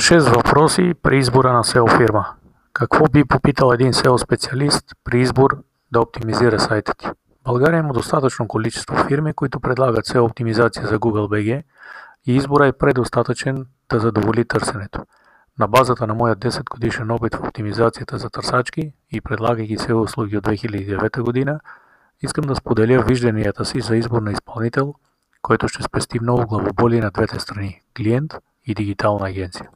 Шест въпроси при избора на SEO фирма. Какво би попитал един SEO специалист при избор да оптимизира сайта ти? В България има достатъчно количество фирми, които предлагат SEO оптимизация за Google BG и избора е предостатъчен да задоволи търсенето. На базата на моя 10 годишен опит в оптимизацията за търсачки и предлагайки SEO услуги от 2009 година, искам да споделя вижданията си за избор на изпълнител, който ще спести много главоболи на двете страни – клиент и дигитална агенция.